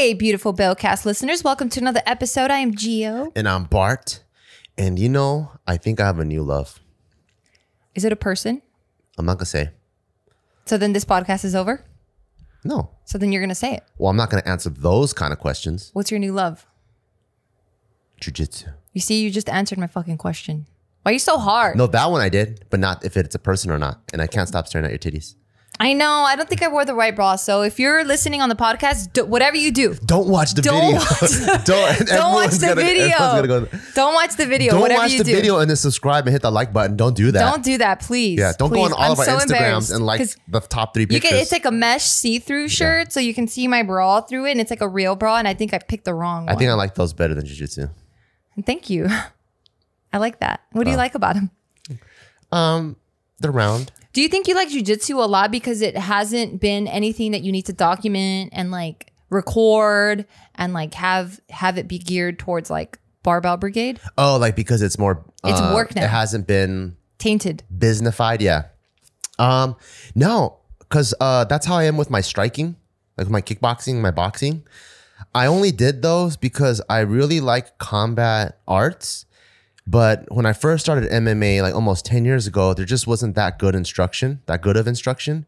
Hey, beautiful Bellcast listeners. Welcome to another episode. I am Geo. And I'm Bart. And you know, I think I have a new love. Is it a person? I'm not gonna say. So then this podcast is over? No. So then you're going to say it. Well, I'm not gonna answer those kind of questions. What's your new love? Jiu-jitsu. You see, you just answered my fucking question. Why are you so hard? No, that one I did, but not if it's a person or not. And I can't stop staring at your titties. I know. I don't think I wore the right bra. So if you're listening on the podcast, do, whatever you do, Don't watch the Don't video. watch- don't don't watch the gonna- video. go- Don't watch the video. Don't whatever watch you the do. video and then subscribe and hit the like button. Don't do that. Don't do that, please. yeah, don't go on all I'm of our so Instagrams and like the top three You pictures. get it's like a mesh see-through shirt, so you can see my bra through it, and it's like a real bra. And I think I picked the wrong One. I think I like those better than jiu-jitsu. Thank you. I like that. What Uh. do you like about him? Um, they're round. Do you think you like jujitsu a lot because it hasn't been anything that you need to document and like record and like have have it be geared towards like barbell brigade? Oh, like because it's more It's uh, work now. It hasn't been Tainted. businessified yeah um no because uh that's how i am with my striking like my kickboxing my boxing i only did those because i really like combat arts but when i first started mma like almost 10 years ago there just wasn't that good instruction that good of instruction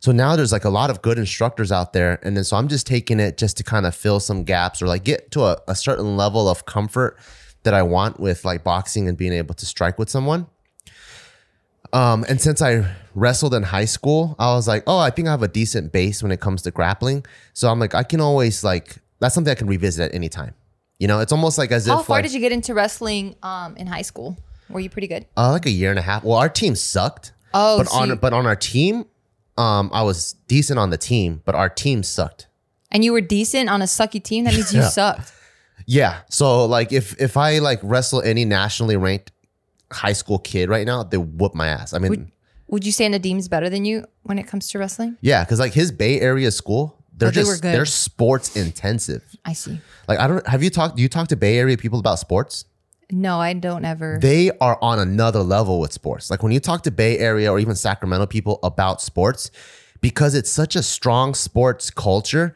so now there's like a lot of good instructors out there and then so i'm just taking it just to kind of fill some gaps or like get to a, a certain level of comfort that i want with like boxing and being able to strike with someone um, and since I wrestled in high school, I was like, oh, I think I have a decent base when it comes to grappling. So I'm like, I can always like that's something I can revisit at any time. You know, it's almost like as How if How far like, did you get into wrestling um in high school? Were you pretty good? uh, like a year and a half. Well, our team sucked. Oh, but so on you- but on our team, um, I was decent on the team, but our team sucked. and you were decent on a sucky team. That means you Yeah. sucked. Yeah. So like if if I like wrestle any nationally ranked high school kid right now, they whoop my ass. I mean, Would you say Nadim's better than you when it comes to wrestling? yeah, because like his Bay Area school, they're they just good. they're sports intensive. I see. Like I don't have you talked do you talk to Bay Area people about sports? No, I don't ever. They are on another level with sports. Like when you talk to Bay Area or even Sacramento people about sports, because it's such a strong sports culture,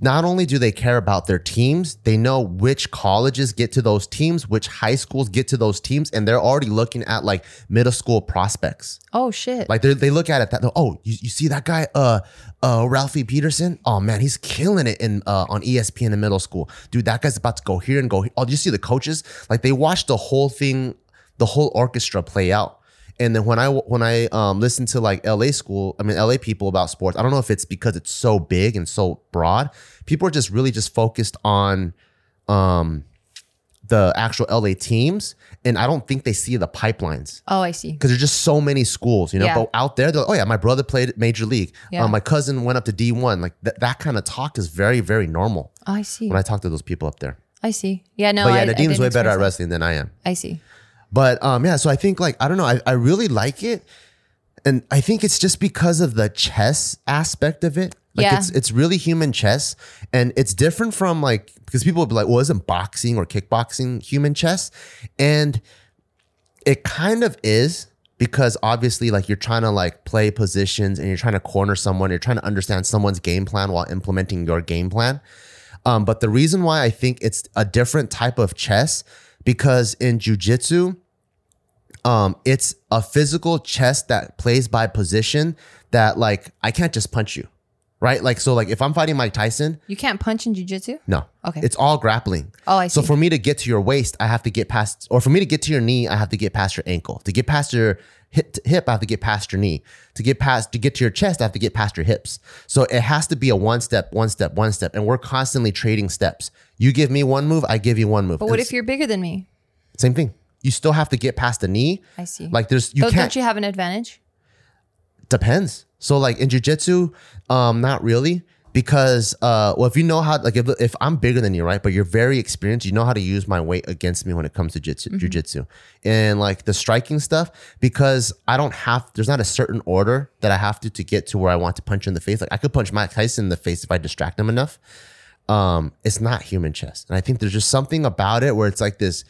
not only do they care about their teams, they know which colleges get to those teams, which high schools get to those teams, and they're already looking at like middle school prospects. oh shit. Like they they look at it that oh you, you see that guy uh uh Ralphie Peterson oh man he's killing it in uh on ESPN in middle school dude that guy's about to go here and go here. oh you see the coaches like they watch the whole thing the whole orchestra play out and then when I when I um listen to like LA school I mean LA people about sports I don't know if it's because it's so big and so broad people are just really just focused on um the actual LA teams and I don't think they see the pipelines oh, I see. because there's just so many schools, you know. Yeah. But out there, they're like, oh yeah, my brother played major league. Yeah. Uh, my cousin went up to D1. Like th- that kind of talk is very, very normal Oh, I see. when I talk to those people up there. I see. Yeah, no. but yeah, I Nadim's didn't way better at wrestling than I am. I see. But um, yeah, so I think like I don't know, I, I really like it, and I think it's just because of the chess aspect of it. Like Yeah. it's it's really human chess, and it's different from like because people would be like, well, isn't boxing or kickboxing human chess? And it kind of is because obviously like you're trying to like play positions and you're trying to corner someone you're trying to understand someone's game plan while implementing your game plan um, but the reason why i think it's a different type of chess because in jiu-jitsu um, it's a physical chess that plays by position that like i can't just punch you right like so like if i'm fighting mike tyson You can't punch in jujitsu? no. Okay. It's all grappling. Oh, I see. So for me to get to your waist, I have to get past, or for me to get to your knee, I have to get past your ankle. To get past your hip, hip I have to get past your knee. To get past, to get to your chest, I have to get past your hips. So it has to be a one step, one step, one step, and we're constantly trading steps. You give me one move, I give you one move. But what if you're bigger than me? same thing? You still have to get past the knee. I see. Like there's you Don't, can't. don't you have an advantage? Depends. So like in jujitsu, um, not really. Because uh well if you know how like if, if I'm bigger than you, right? But you're very experienced, you know how to use my weight against me when it comes to jitsu, jujitsu. And like the striking stuff, because I don't have there's not a certain order that I have to to get to where I want to punch you in the face. Like I could punch Mike Tyson in the face if I distract him enough. Um, it's not human chess. And I think there's just something about it where it's like this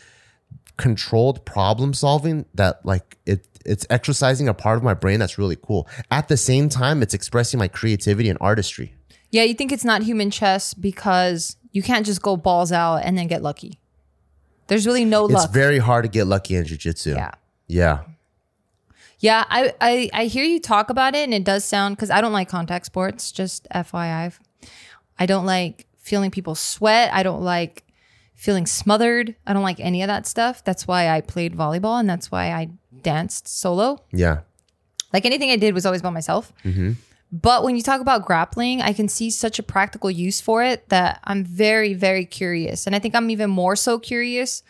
controlled problem solving that like it it's exercising a part of my brain that's really cool. At the same time, it's expressing my creativity and artistry. Yeah, you think it's not human chess because you can't just go balls out and then get lucky. There's really no luck. It's very hard to get lucky in jiu-jitsu. yeah. Yeah. Yeah, I, I I hear you talk about it and it does sound because I don't like contact sports, just FYI. I don't like feeling people sweat. I don't like feeling smothered. I don't like any of that stuff. That's why I played volleyball and that's why I danced solo. Yeah. Like anything I did was always by myself. But when you talk about grappling, I can see such a practical use for it that I'm very, very curious. And I think I'm even more so curious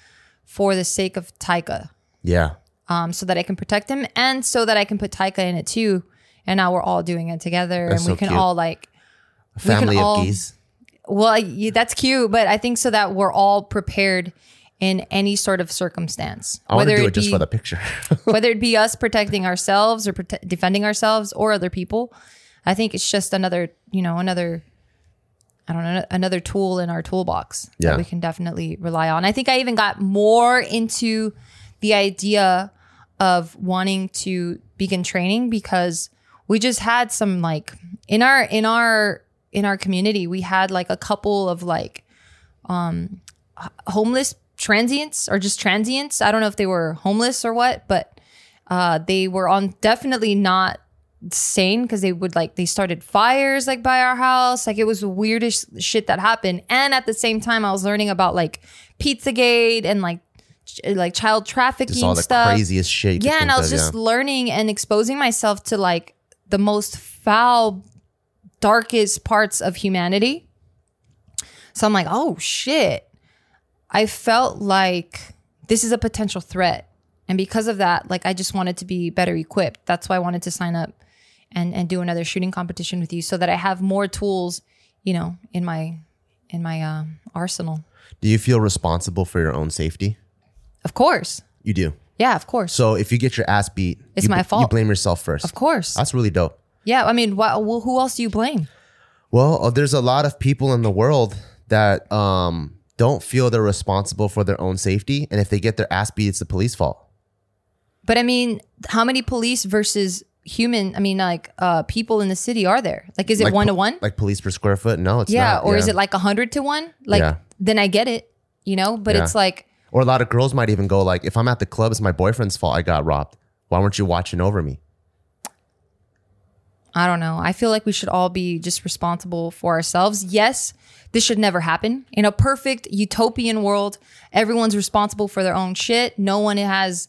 for the sake of Taika, Yeah. um, so that I can protect him and so that I can put Taika in it too. And now we're all doing it together That's and we so can cute. all like, A family all- of geese. Well, that's cute, but I think so that we're all prepared in any sort of circumstance. I want to do it it just for the picture. whether it be us protecting ourselves or prote- defending ourselves or other people i think it's just another you know another i don't know another tool in our toolbox Yeah. that we can definitely rely on i think i even got more into the idea of wanting to begin training because we just had some like in our in our in our community we had like a couple of like um homeless transients or just transients i don't know if they were homeless or what but uh they were on definitely not sane because they would like they started fires like by our house like it was the weirdest shit that happened and at the same time i was learning about like pizzagate and like ch- like child trafficking Just all the stuff craziest shit. yeah and i was of, just yeah. learning and exposing myself to like the most foul darkest parts of humanity so i'm like oh shit i felt like this is a potential threat and because of that like i just wanted to be better equipped that's why i wanted to sign up and and do another shooting competition with you so that i have more tools you know in my in my um, arsenal Do you feel responsible for your own safety? of course You do. yeah of course So if you get your ass beat, It's you, my You fault. blame yourself first. of course That's really dope. Yeah, I mean, well, who else do you blame? Well, uh, there's a lot of people in the world that um, don't feel they're responsible for their own safety, and if they get their ass beat, it's the police fault. But I mean, how many police versus human? I mean, like uh, people in the city are there? Like, is it one to one? Like police per square foot? No, it's Yeah, not. or is it like a hundred to one? Like, Yeah. then I get it, you know. But Yeah. it's like, Or a lot of girls might even go like, if I'm at the club, it's my boyfriend's fault I got robbed. Why weren't you watching over me? I don't know. I feel like we should all be just responsible for ourselves. Yes, this should never happen. In a perfect utopian world, everyone's responsible for their own shit. No one has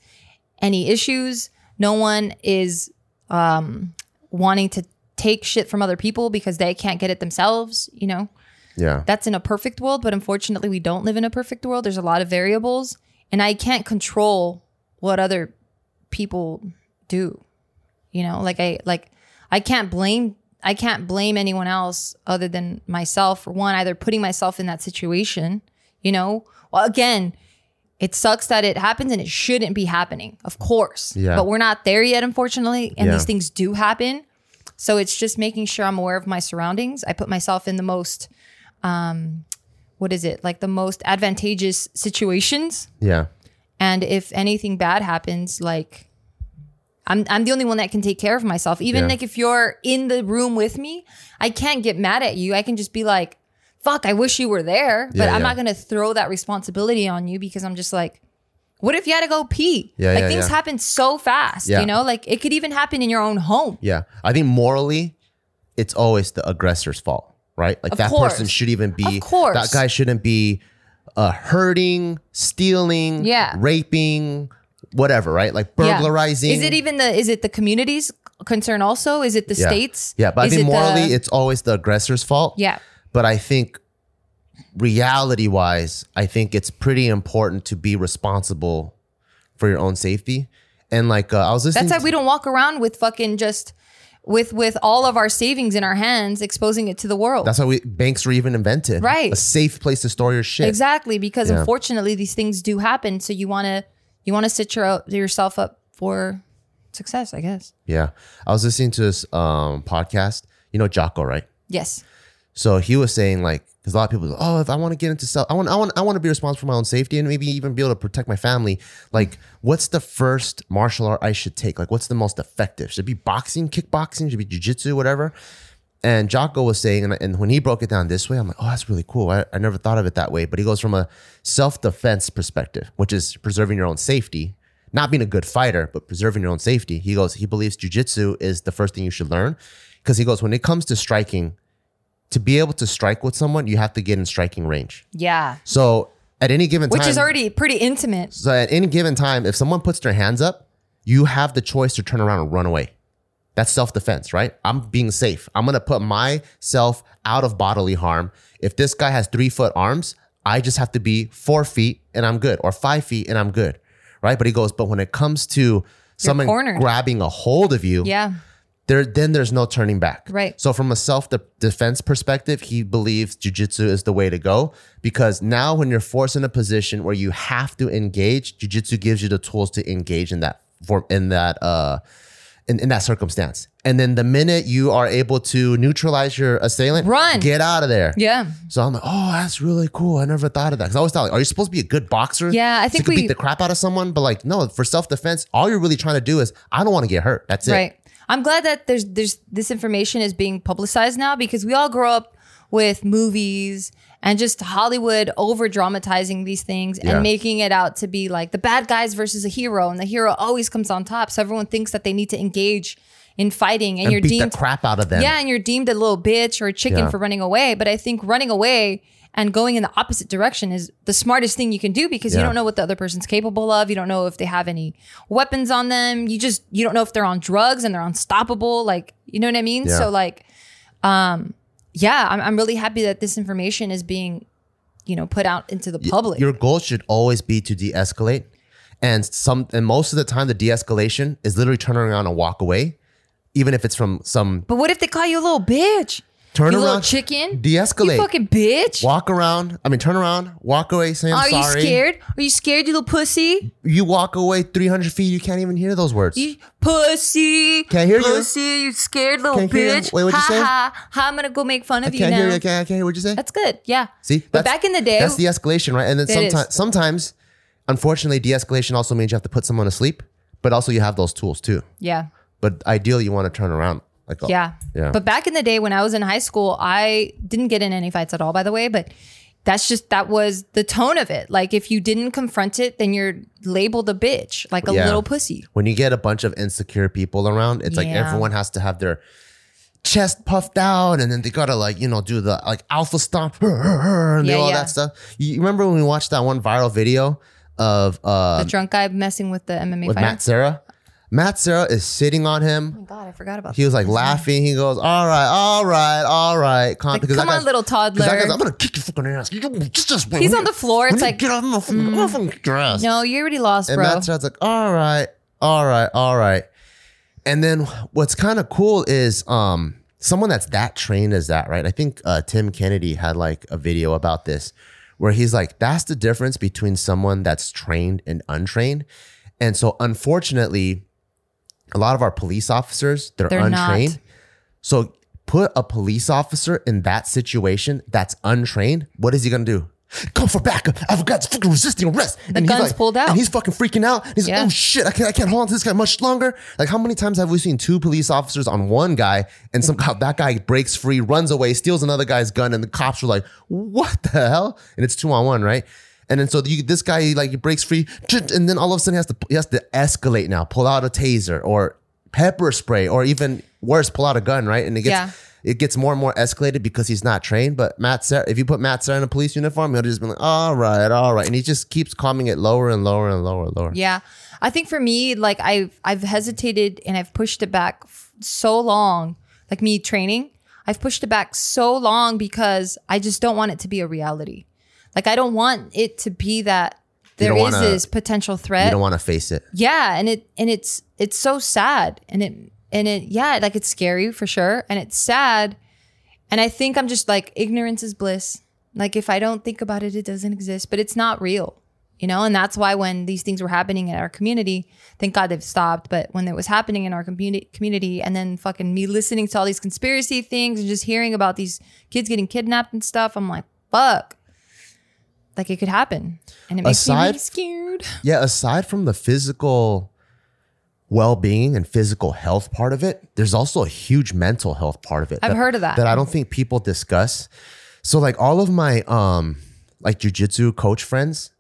any issues. No one is um, wanting to take shit from other people because they can't get it themselves, you know? Yeah. That's in a perfect world, but unfortunately, we don't live in a perfect world. There's a lot of variables, and I can't control what other people do. You know, like I like I can't blame I can't blame anyone else other than myself for one either putting myself in that situation, you know. Well, again, it sucks that it happens and it shouldn't be happening, of course. Yeah. But we're not there yet, unfortunately, and Yeah. these things do happen. So it's just making sure I'm aware of my surroundings. I put myself in the most um what is it? Like the most advantageous situations Yeah. and if anything bad happens like I'm, I'm the only one that can take care of myself even Yeah. like if you're in the room with me i can't get mad at you i can just be like fuck i wish you were there but Yeah, i'm yeah. not going to throw that responsibility on you because i'm just like what if you had to go pee Yeah, like things happen so fast you know like it could even happen in your own home Yeah. I think morally, it's always the aggressor's fault, right? Like Of that course. person should even be, Of course. that guy shouldn't be uh, hurting, stealing, Yeah. raping, whatever, right? Like Yeah. burglarizing. is it even the is it the community's concern also is it the yeah. states Yeah. But I Is think it the- morally, it's always the aggressor's fault. yeah But I think reality wise, I think it's pretty important to be responsible for your own safety. And like, uh, I was listening. That's why we don't walk around with fucking just with with all of our savings in our hands, exposing it to the world. That's why we, banks were even invented. Right. A safe place to store your shit. exactly because Yeah. unfortunately these things do happen. So you want to you want to set your, yourself up for success, I guess. Yeah. I was listening to this um, podcast. You know Jocko, right? Yes. So he was saying like, because a lot of people, go, oh, if I want to get into self, I want, I want, I want to be responsible for my own safety and maybe even be able to protect my family. Like, what's the first martial art I should take? Like, what's the most effective? Should it be boxing, kickboxing? Should it be jujitsu, whatever? And Jocko was saying, and, and when he broke it down this way, I'm like, oh, that's really cool. I, I never thought of it that way. But he goes from a self defense perspective, which is preserving your own safety, not being a good fighter, but preserving your own safety. He goes, he believes jujitsu is the first thing you should learn. Because he goes, when it comes to striking, to be able to strike with someone, you have to get in striking range. Yeah. So at any given time, Which is already pretty intimate. so at any given time, if someone puts their hands up, you have the choice to turn around and run away. That's self defense, right? I'm being safe. I'm gonna put myself out of bodily harm. If this guy has three foot arms, I just have to be four feet and I'm good, or five feet and I'm good, right? But he goes, but when it comes to someone grabbing a hold of you, Yeah. there then there's no turning back. Right. So from a self de- defense perspective, he believes jujitsu is the way to go because now when you're forced in a position where you have to engage, jujitsu gives you the tools to engage in that form in that uh in, in that circumstance. And then the minute you are able to neutralize your assailant, Run. get out of there. Yeah. So I'm like, oh, that's really cool. I never thought of that. Because I always thought, like, are you supposed to be a good boxer? Yeah, I so think you can we- beat the crap out of someone. But like, no, for self defense, all you're really trying to do is, I don't want to get hurt. That's it. Right. I'm glad that there's there's this information is being publicized now because we all grow up with movies and just Hollywood over dramatizing these things Yeah. and making it out to be like the bad guys versus a hero and the hero always comes on top. So everyone thinks that they need to engage in fighting and, And you're beat deemed the crap out of them. Yeah, and you're deemed a little bitch or a chicken Yeah. for running away. But I think running away and going in the opposite direction is the smartest thing you can do because you don't know what the other person's capable of. You don't know if they have any weapons on them. You just you don't know if they're on drugs and they're unstoppable. Like you know what I mean? Yeah. So like, um, yeah, I'm I'm really happy that this information is being, you know, put out into the public. Your goal should always be to de-escalate, and some and most of the time, the de-escalation is literally turning around and walk away, even if it's from some but what if they call you a little bitch? Turn you little around, chicken. de-escalate, You fucking bitch. walk around. I mean, turn around, walk away, say I'm Are you scared? Are you scared, you little pussy? You walk away 300 feet, you can't even hear those words. You pussy. Can't hear you. pussy, you. scared little Can't hear you. bitch. Wait, what'd you ha, say? Ha, ha, I'm gonna go make fun I of you can't now. hear you. I can't, I can't hear what you say. That's good. Yeah. See, but back in the day, that's de-escalation, right? And then sometimes, sometimes, unfortunately, de-escalation also means you have to put someone to sleep, but also you have those tools too. yeah, But ideally, you want to turn around. Oh, yeah, yeah. But back in the day when I was in high school, I didn't get in any fights at all. By the way, but that's just that was the tone of it. Like if you didn't confront it, then you're labeled a bitch, like a Yeah. little pussy. when you get a bunch of insecure people around, it's like everyone has to have their chest puffed out, and then they gotta like you know do the like alpha stomp and do Yeah, all yeah. that stuff. You you remember when we watched that one viral video of uh, The drunk guy messing with the MMA with fighter. Matt Serra? Matt Serra is sitting on him. oh my God, I forgot about He was like laughing. He goes, "All right, all right, all right." Calm, Like, come on, little that toddler. guy's, I'm gonna kick your fucking ass. Just, just. He's on the floor. It's like, get off the fucking, I'm fucking ass. no, you already lost, And bro. Matt Serra's like, all right, all right, all right. And then what's kind of cool is um someone that's that trained as that, right? I think uh, Tim Kennedy had like a video about this where he's like, that's the difference between someone that's trained and untrained. And so unfortunately, a lot of our police officers, they're, They're not. untrained. So put a police officer in that situation that's untrained. What is he gonna do? Come for backup. I've got fucking resisting arrest. The he's gun's like, pulled out. And he's fucking freaking out. He's Yeah. like, oh shit, I can't, I can't hold on to this guy much longer. Like, how many times have we seen two police officers on one guy and somehow that guy breaks free, runs away, steals another guy's gun, and the cops are like, what the hell? And it's two on one, right? And then so you, this guy like he breaks free, and then all of a sudden he has to he has to escalate now, pull out a taser or pepper spray, or even worse, pull out a gun, right? And it gets Yeah. it gets more and more escalated because he's not trained. But Matt, Serra, if you put Matt Serra in a police uniform, he'll just be like, all right, all right, and he just keeps calming it lower and lower and lower and lower. Yeah. I think for me, like I've I've hesitated and I've pushed it back f- so long. Like me training, I've pushed it back so long because I just don't want it to be a reality. Like I don't want it to be that there wanna- this potential threat. You don't want to face it. yeah, and it and it's it's so sad and it and it yeah, like it's scary for sure and it's sad. And I think I'm just like ignorance is bliss. Like if I don't think about it, it doesn't exist, but it's not real. You know, and that's why when these things were happening in our community, thank God they've stopped. But when it was happening in our community, community, and then fucking me listening to all these conspiracy things and just hearing about these kids getting kidnapped and stuff, I'm like, fuck, like it could happen, and it makes me Aside- really scared. Yeah, aside from the physical well-being and physical health part of it, there's also a huge mental health part of it. I've heard of that. That I don't think people discuss. So like all of my um like jujitsu coach friends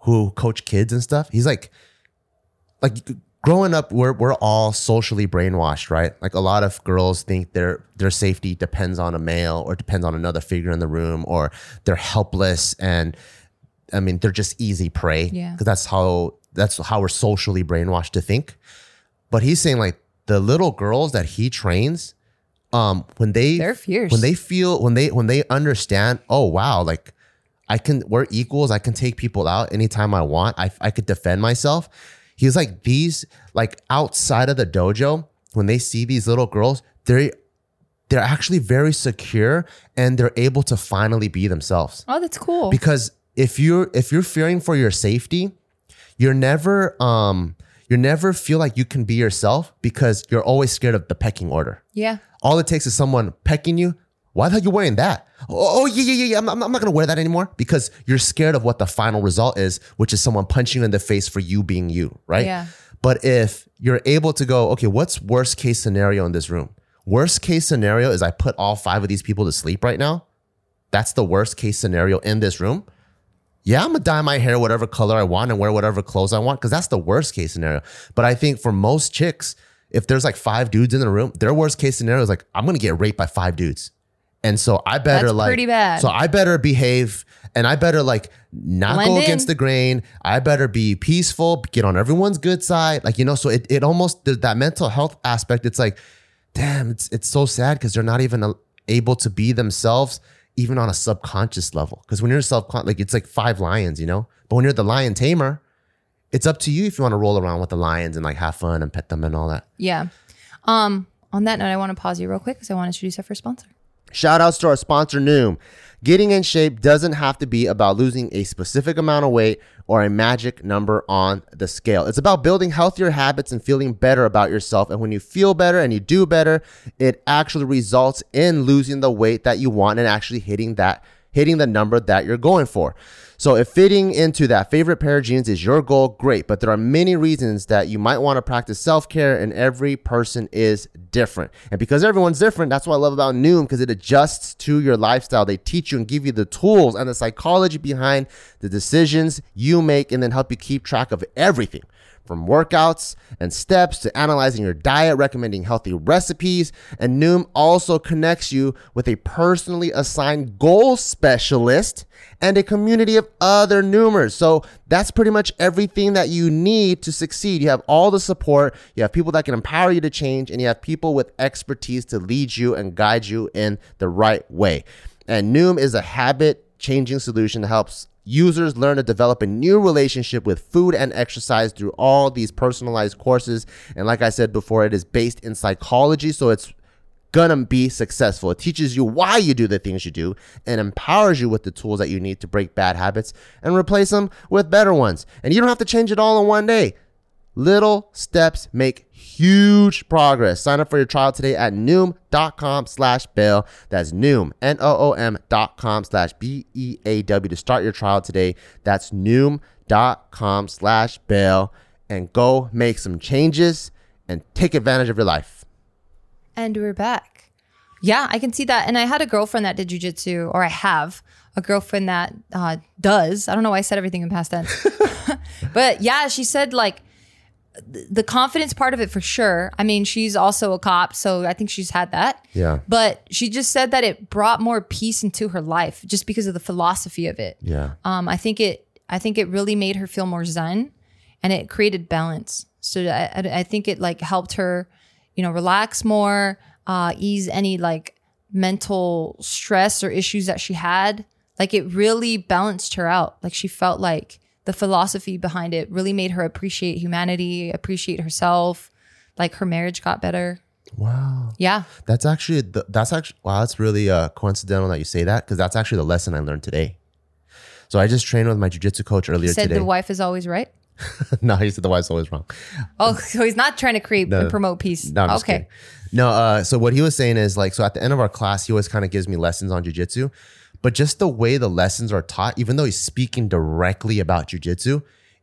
who coach kids and stuff, he's like like growing up we're we're all socially brainwashed, right? Like a lot of girls think their their safety depends on a male or depends on another figure in the room or they're helpless and I mean they're just easy prey Yeah. because that's how that's how we're socially brainwashed to think. But he's saying like the little girls that he trains um when they They're fierce. when they feel when they when they understand oh wow like i can we're equals i can take people out anytime i want i, I could defend myself he's like these like outside of the dojo when they see these little girls they're they're actually very secure and they're able to finally be themselves oh, that's cool. because if you're if you're fearing for your safety you're never um you're never feel like you can be yourself because you're always scared of the pecking order yeah. all it takes is someone pecking you. Why the hell are you wearing that? Oh, oh, yeah, yeah, yeah, yeah. I'm, I'm I'm not gonna wear that anymore because you're scared of what the final result is, which is someone punching you in the face for you being you, right? Yeah. But if you're able to go, okay, what's worst case scenario in this room? Worst case scenario is I put all five of these people to sleep right now. That's the worst case scenario in this room. Yeah, I'm gonna dye my hair whatever color I want and wear whatever clothes I want because that's the worst case scenario. But I think for most chicks, if there's like five dudes in the room, their worst case scenario is like, I'm gonna get raped by five dudes. And so I better That's like pretty bad. So I better behave and I better like not Blend go in. against the grain. I better be peaceful, get on everyone's good side. Like, you know, so it, it almost that mental health aspect. It's like, damn, it's it's so sad because they're not even uh, able to be themselves, even on a subconscious level. Because when you're self like it's like five lions, you know. But when you're the lion tamer, it's up to you if you want to roll around with the lions and like have fun and pet them and all that. Yeah. Um, on that note, I want to pause you real quick because I want to introduce our first sponsor. Shout outs to our sponsor, Noom. Getting in shape doesn't have to be about losing a specific amount of weight or a magic number on the scale. It's about building healthier habits and feeling better about yourself. And when you feel better and you do better, it actually results in losing the weight that you want and actually hitting that hitting the number that you're going for. So if fitting into that favorite pair of jeans is your goal, great. But there are many reasons that you might want to practice self-care and every person is different. And because everyone's different, that's what I love about Noom because it adjusts to your lifestyle. They teach you and give you the tools and the psychology behind the decisions you make and then help you keep track of everything from workouts and steps to analyzing your diet, recommending healthy recipes. And Noom also connects you with a personally assigned goal specialist and a community of other Noomers. So that's pretty much everything that you need to succeed. You have all the support, you have people that can empower you to change, and you have people with expertise to lead you and guide you in the right way. And Noom is a habit changing solution that helps users learn to develop a new relationship with food and exercise through all these personalized courses. And like I said before, it is based in psychology, so it's gonna be successful. It teaches you why you do the things you do and empowers you with the tools that you need to break bad habits and replace them with better ones. And you don't have to change it all in one day. Little steps make huge progress. Sign up for your trial today at noom.com slash bail. That's noom, N-O-O-M dot com slash B-E-A-W to start your trial today. That's noom.com slash bail and go make some changes and take advantage of your life. And we're back. Yeah, I can see that. And I had a girlfriend that did jujitsu, or I have a girlfriend that uh, does. I don't know why I said everything in past tense. but yeah, she said like the confidence part of it for sure. I mean, she's also a cop, so I think she's had that. Yeah. But she just said that it brought more peace into her life just because of the philosophy of it. Yeah. Um, I think it I think it really made her feel more zen and it created balance. So I, I- I think it like helped her, you know, relax more, uh, ease any like mental stress or issues that she had. Like it really balanced her out. Like she felt like the philosophy behind it really made her appreciate humanity, appreciate herself. Like her marriage got better. Wow. Yeah. That's actually the, that's actually wow. That's really uh, coincidental that you say that because that's actually the lesson I learned today. So I just trained with my jujitsu coach earlier Said today. Said the wife is always right. no, he said the wife's always wrong. Oh, so he's not trying to create No. and promote peace. No, okay. kidding. No, uh, so what he was saying is like, so at the end of our class, he always kind of gives me lessons on jujitsu, but just the way the lessons are taught, even though he's speaking directly about jujitsu,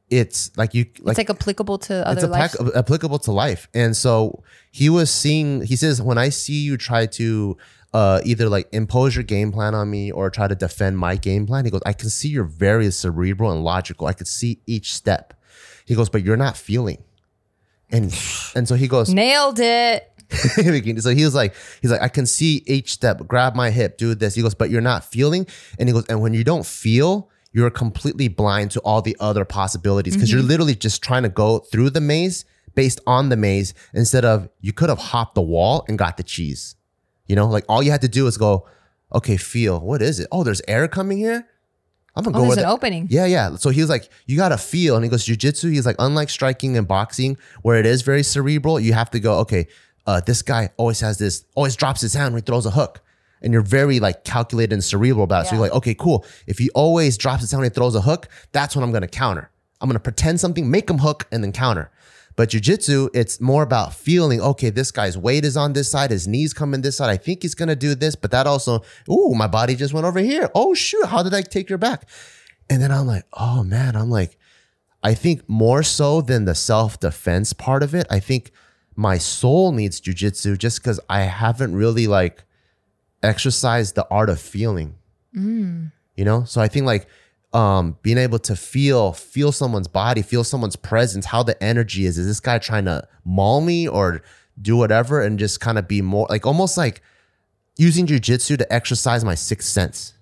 it's like you like it's like applicable to other it's life. applic- applicable to life. And so he was seeing, he says, when I see you try to uh, either like impose your game plan on me or try to defend my game plan, he goes, I can see you're very cerebral and logical. I could see each step. He goes, but you're not feeling. And and so he goes, Nailed it. so he was like, he's like, I can see each step, grab my hip, do this. He goes, but you're not feeling. And he goes, and when you don't feel, you're completely blind to all the other possibilities because you're mm-hmm. literally just trying to go through the maze based on the maze instead of you could have hopped the wall and got the cheese. You know, like all you had to do is go, okay, feel. What is it? Oh, there's air coming here. I'm gonna Oh, go with an it. opening. Yeah, yeah. So he was like, you gotta feel. And he goes, jujitsu, he's like, unlike striking and boxing, where it is very cerebral, you have to go, okay, uh, this guy always has this, always drops his hand when he throws a hook. And you're very like calculated and cerebral about it. So Yeah. you're like, okay, cool. If he always drops his hand when he throws a hook, that's when I'm gonna counter. I'm gonna pretend something, make him hook, and then counter. But jujitsu, it's more about feeling, okay, this guy's weight is on this side, his knees coming this side. I think he's gonna do this, but that also, ooh, my body just went over here. Oh shoot, how did I take your back? And then I'm like, oh man, I'm like, I think more so than the self defense part of it, I think my soul needs jujitsu just because I haven't really like exercised the art of feeling. Mm. You know? So I think like um being able to feel, feel someone's body, feel someone's presence, how the energy is. Is this guy trying to maul me or do whatever and just kind of be more like almost like using jujitsu to exercise my sixth sense.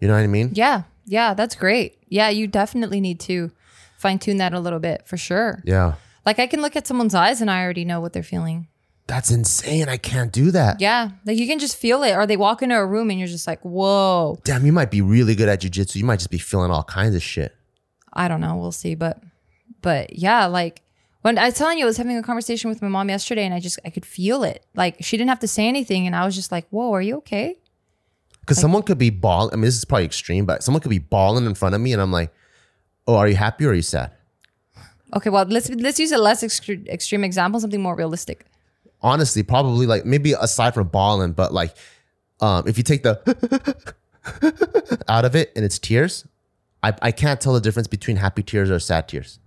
You know what I mean? Yeah. Yeah. That's great. Yeah. You definitely need to fine tune that a little bit for sure. Yeah. Like I can look at someone's eyes and I already know what they're feeling. That's insane. I can't do that. Yeah. Like you can just feel it. Or they walk into a room and you're just like, whoa. Damn, you might be really good at jujitsu. You might just be feeling all kinds of shit. I don't know. We'll see. But but yeah, like when I was telling you I was having a conversation with my mom yesterday and I just I could feel it. Like she didn't have to say anything and I was just like, whoa, are you okay? Because someone could be ball. I mean, this is probably extreme, but someone could be balling in front of me, and I'm like, "Oh, are you happy or are you sad?" Okay, well let's let's use a less extre- extreme example, something more realistic. Honestly, probably like maybe aside from balling, but like, um, if you take the out of it and it's tears, I I can't tell the difference between happy tears or sad tears.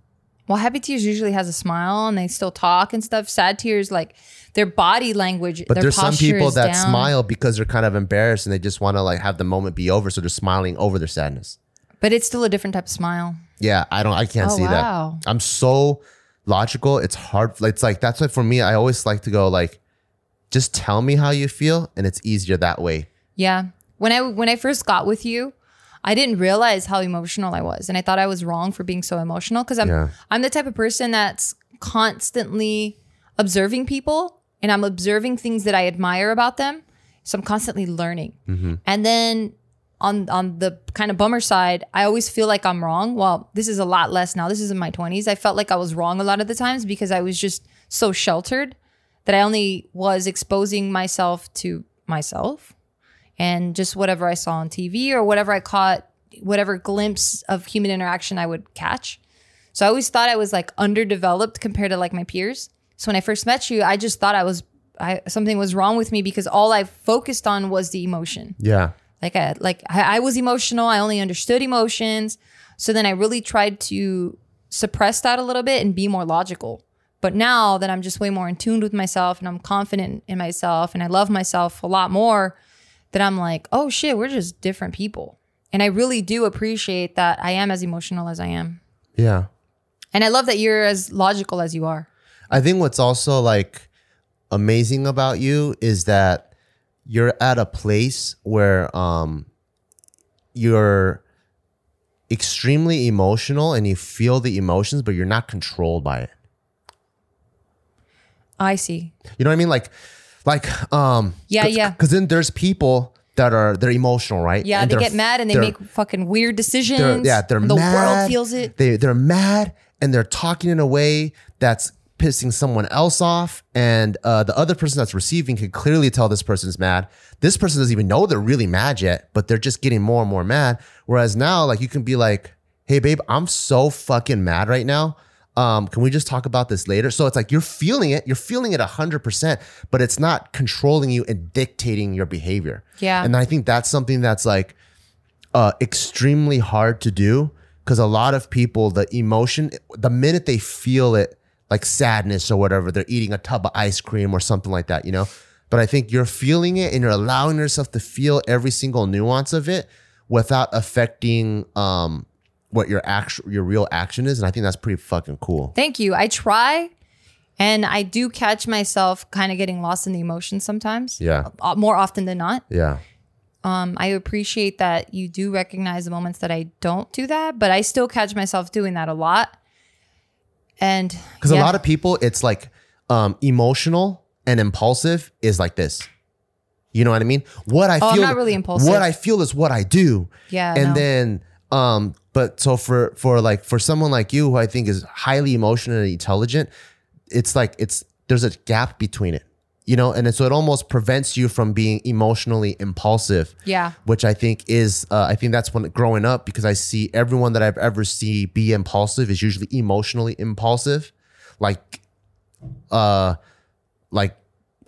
Well, happy tears usually has a smile and they still talk and stuff. Sad tears, like their body language, But there's some people that down. smile because they're kind of embarrassed and they just want to like have the moment be over, so they're smiling over their sadness. but it's still a different type of smile. Yeah, I don't. I can't Oh, see wow. that. I'm so logical. It's hard. It's like that's why for me, I always like to go like, just tell me how you feel, and it's easier that way. Yeah. When I when I first got with you, I didn't realize how emotional I was, and I thought I was wrong for being so emotional because I'm Yeah. I'm the type of person that's constantly observing people, and I'm observing things that I admire about them. So I'm constantly learning, mm-hmm. and then on on the kind of bummer side, I always feel like I'm wrong. Well, this is a lot less now. This is in my 20s. I felt like I was wrong a lot of the times because I was just so sheltered that I only was exposing myself to myself and just whatever I saw on TV or whatever I caught, whatever glimpse of human interaction I would catch. So I always thought I was like underdeveloped compared to like my peers. So when I first met you, I just thought I was I something was wrong with me because all I focused on was the emotion. Yeah, Like I like I, I was emotional. I only understood emotions. So then I really tried to suppress that a little bit and be more logical. But now that I'm just way more in tune with myself and I'm confident in myself and I love myself a lot more, that I'm like, oh shit, we're just different people. And I really do appreciate that I am as emotional as I am. yeah. And I love that you're as logical as you are. I think what's also like amazing about you is that you're at a place where um you're extremely emotional and you feel the emotions, but you're not controlled by it. I see. You know what I mean? Like, like, um, Yeah, cause, yeah. Because then there's people that are they're emotional, right? Yeah, And they get mad and they make fucking weird decisions. they're, yeah, they're the mad. world feels it. They they're mad and they're talking in a way that's pissing someone else off, and uh, the other person that's receiving can clearly tell this person's mad. This person doesn't even know they're really mad yet, but they're just getting more and more mad. Whereas now, like you can be like, "Hey, babe, I'm so fucking mad right now." Um, can we just talk about this later? So it's like you're feeling it, you're feeling it hundred percent, but it's not controlling you and dictating your behavior. Yeah. And I think that's something that's like uh, extremely hard to do because a lot of people, the emotion, the minute they feel it, like sadness or whatever, they're eating a tub of ice cream or something like that, you know. But I think you're feeling it and you're allowing yourself to feel every single nuance of it without affecting um what your actual your real action is, and I think that's pretty fucking cool. Thank you. I try, and I do catch myself kind of getting lost in the emotions sometimes. Yeah. Uh, more often than not. Yeah. Um, I appreciate that you do recognize the moments that I don't do that, but I still catch myself doing that a lot. And Because yeah. a lot of people, it's like um, emotional and impulsive is like this. You know what I mean? What I Oh, I'm feel, not really impulsive. What I feel is what I do. Yeah, and no. then, um, but so for for like for someone like you who I think is highly emotional and intelligent, it's like it's there's a gap between it. You know, and so it almost prevents you from being emotionally impulsive yeah, which I think is uh, I think that's when growing up because I see everyone that I've ever see be impulsive is usually emotionally impulsive, like, uh, like,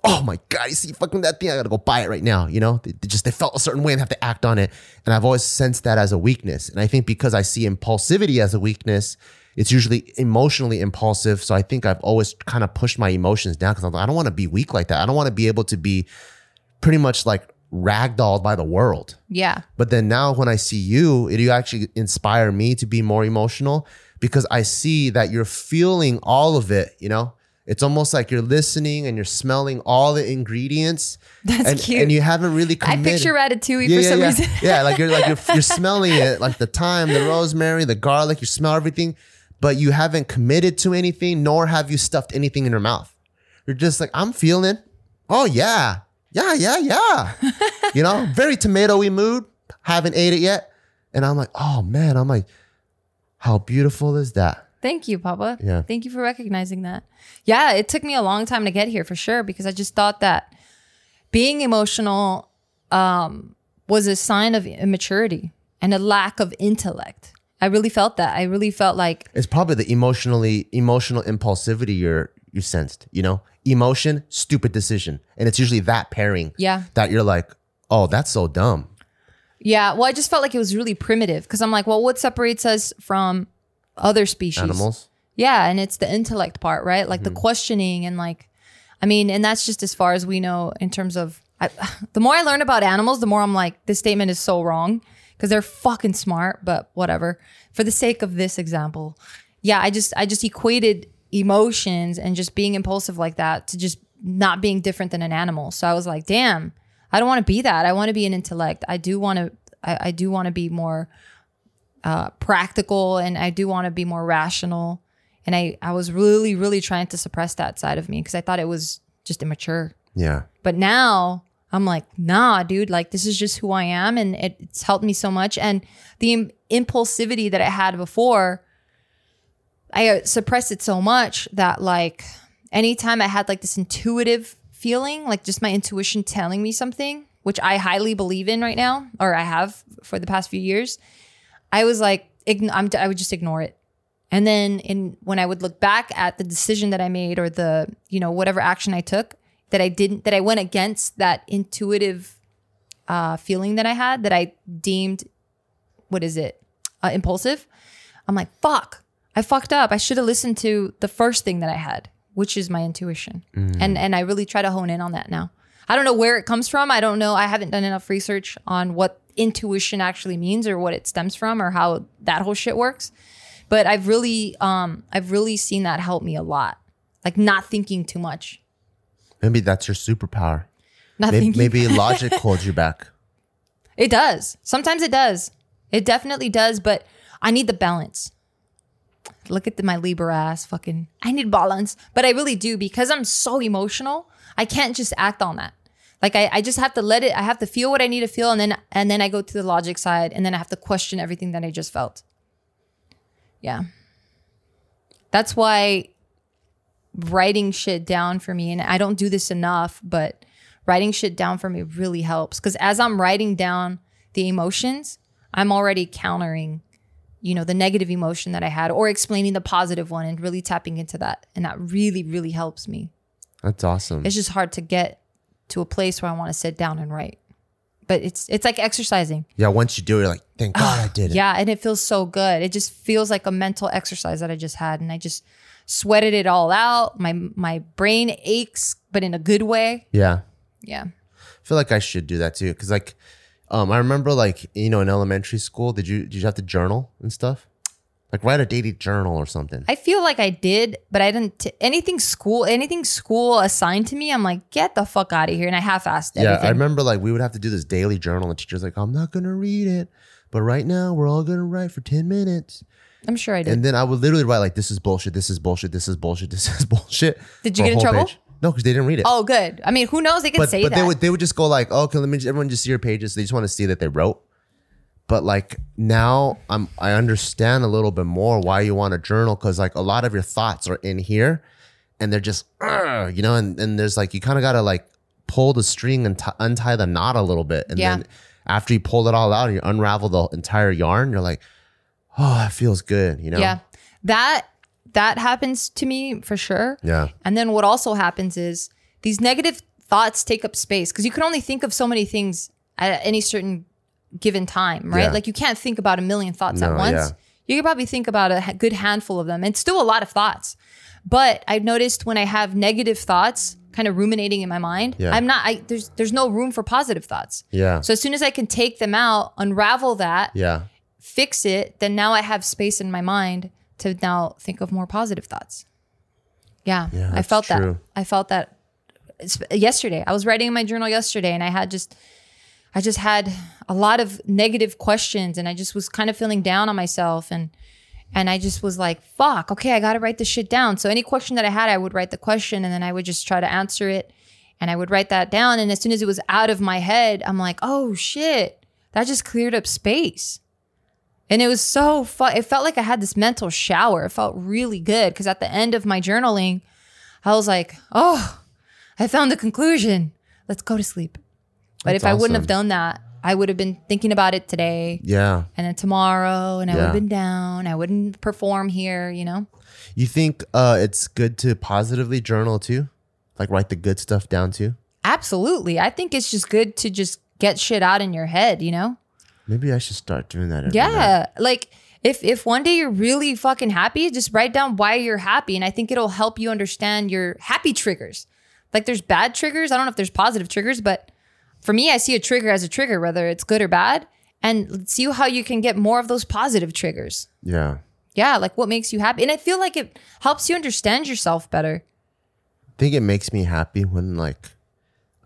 oh my god, you see fucking that thing, I gotta go buy it right now. You know, they, they just they felt a certain way and have to act on it, and I've always sensed that as a weakness, and I think because I see impulsivity as a weakness. It's usually emotionally impulsive, so I think I've always kind of pushed my emotions down because I don't want to be weak like that. I don't want to be able to be pretty much like ragdolled by the world. yeah, But then now when I see you, it you actually inspire me to be more emotional because I see that you're feeling all of it, you know? It's almost like you're listening and you're smelling all the ingredients. That's and, cute. And you haven't really committed. I picture Ratatouille yeah, for yeah, some yeah. reason. yeah, like you're like you're, you're smelling it, like the thyme, the rosemary, the garlic. You smell everything, but you haven't committed to anything, nor have you stuffed anything in your mouth. You're just like, I'm feeling. Oh yeah, yeah, yeah, yeah. you know, very tomatoey mood. Haven't ate it yet, and I'm like, oh man, I'm like, how beautiful is that? Thank you, Papa. Yeah. Thank you for recognizing that. Yeah, it took me a long time to get here for sure because I just thought that being emotional um, was a sign of immaturity and a lack of intellect. I really felt that. I really felt like, It's probably the emotionally emotional impulsivity you're you sensed. You know, emotion, stupid decision, and it's usually that pairing. yeah, that you're like, oh, that's so dumb. yeah. Well, I just felt like it was really primitive because I'm like, well, what separates us from other species? Animals. Yeah, and it's the intellect part, right? Like the mm-hmm. questioning and like, I mean, and that's just as far as we know in terms of. I, the more I learn about animals, the more I'm like, this statement is so wrong because they're fucking smart, but whatever. For the sake of this example, yeah, I just I just equated emotions and just being impulsive like that to just not being different than an animal. So I was like, damn, I don't want to be that. I want to be an intellect. I do want to. I, I do want to be more uh, practical and I do want to be more rational. And I, I was really, really trying to suppress that side of me because I thought it was just immature. Yeah. But now I'm like, nah, dude, like this is just who I am. And it, it's helped me so much. And the Im- impulsivity that I had before, I uh, suppressed it so much that like anytime I had like this intuitive feeling, like just my intuition telling me something, which I highly believe in right now, or I have for the past few years, I was like, ign- I'm, I would just ignore it. And then in when I would look back at the decision that I made or the, you know, whatever action I took that I didn't that I went against that intuitive uh feeling that I had that I deemed what is it? Uh, impulsive. I'm like, fuck. I fucked up. I should have listened to the first thing that I had, which is my intuition. And and I really try to hone in on that now. I don't know where it comes from. I don't know. I haven't done enough research on what intuition actually means or what it stems from or how that whole shit works. But I've really um I've really seen that help me a lot. Like not thinking too much. Maybe that's your superpower. Not Maybe, maybe logic holds you back. It does. Sometimes it does. It definitely does, but I need the balance. Look at the, my Libra ass fucking. I need balance, but I really do because I'm so emotional. I can't just act on that. Like I, I just have to let it. I have to feel what I need to feel, and then and then I go to the logic side, and then I have to question everything that I just felt. Yeah, that's why writing shit down for me, and I don't do this enough, but writing shit down for me really helps because as I'm writing down the emotions, I'm already countering, you know, the negative emotion that I had or explaining the positive one and really tapping into that. And that really, really helps me. That's awesome. It's just hard to get to a place where I want to sit down and write. but it's it's like exercising. Yeah, once you do it, you're like, thank God I did it. Yeah, and it feels so good. It just feels like a mental exercise that I just had, and I just sweated it all out. My my brain aches, but in a good way. Yeah. Yeah. I feel like I should do that too. Cause like, um, I remember like, you know, in elementary school, did you, did you have to journal and stuff? Like write a daily journal or something. I feel like I did, but I didn't. T- anything school, anything school assigned to me, I'm like, get the fuck out of here, and I half-assed yeah. everything. I remember like we would have to do this daily journal and the teacher's like, I'm not going to read it. But right now we're all going to write for 10 minutes. I'm sure I did. And then I would literally write like, this is bullshit. This is bullshit. This is bullshit. This is bullshit. Did you for a get in whole trouble? No, because they didn't read it. oh, good. I mean, who knows? They could but say but that. they would they would just go like, oh, okay, let me just, everyone just see your pages. They just want to see that they wrote. But like now, I'm I understand a little bit more why you want a journal because like a lot of your thoughts are in here, and they're just "Ugh," you know, and and there's like you kind of gotta like pull the string and t- untie the knot a little bit, and Yeah. then after you pull it all out and you unravel the entire yarn, you're like, oh, that feels good, you know? yeah, that that happens to me for sure. yeah, And then what also happens is these negative thoughts take up space because you can only think of so many things at any certain given time, right? Yeah. Like you can't think about a million thoughts No, at once. yeah. You could probably think about a good handful of them. It's still a lot of thoughts. But I've noticed when I have negative thoughts kind of ruminating in my mind, Yeah. I'm not I there's there's no room for positive thoughts. yeah, So as soon as I can take them out, unravel that, yeah, fix it, then now I have space in my mind to now think of more positive thoughts. Yeah, Yeah, I felt true. that. I felt that yesterday. I was writing in my journal yesterday and I had just I just had a lot of negative questions and I just was kind of feeling down on myself and and I just was like, fuck, okay, I got to write this shit down. So any question that I had, I would write the question and then I would just try to answer it and I would write that down and as soon as it was out of my head, I'm like, "Oh shit. That just cleared up space." And it was so fun. It felt like I had this mental shower. It felt really good because at the end of my journaling, I was like, oh, I found the conclusion. Let's go to sleep. But That's if I wouldn't have done that, I would have been thinking about it today yeah. and then tomorrow, and I would have been down. I wouldn't perform here, you know? You think uh, it's good to positively journal too? Like write the good stuff down too? Absolutely. I think it's just good to just get shit out in your head, you know? Maybe I should start doing that. Every night. Yeah. Like if if one day you're really fucking happy, just write down why you're happy. And I think it'll help you understand your happy triggers. Like there's bad triggers. I don't know if there's positive triggers, but for me, I see a trigger as a trigger, whether it's good or bad. And see how you can get more of those positive triggers. Yeah. Yeah, like what makes you happy. And I feel like it helps you understand yourself better. I think it makes me happy when like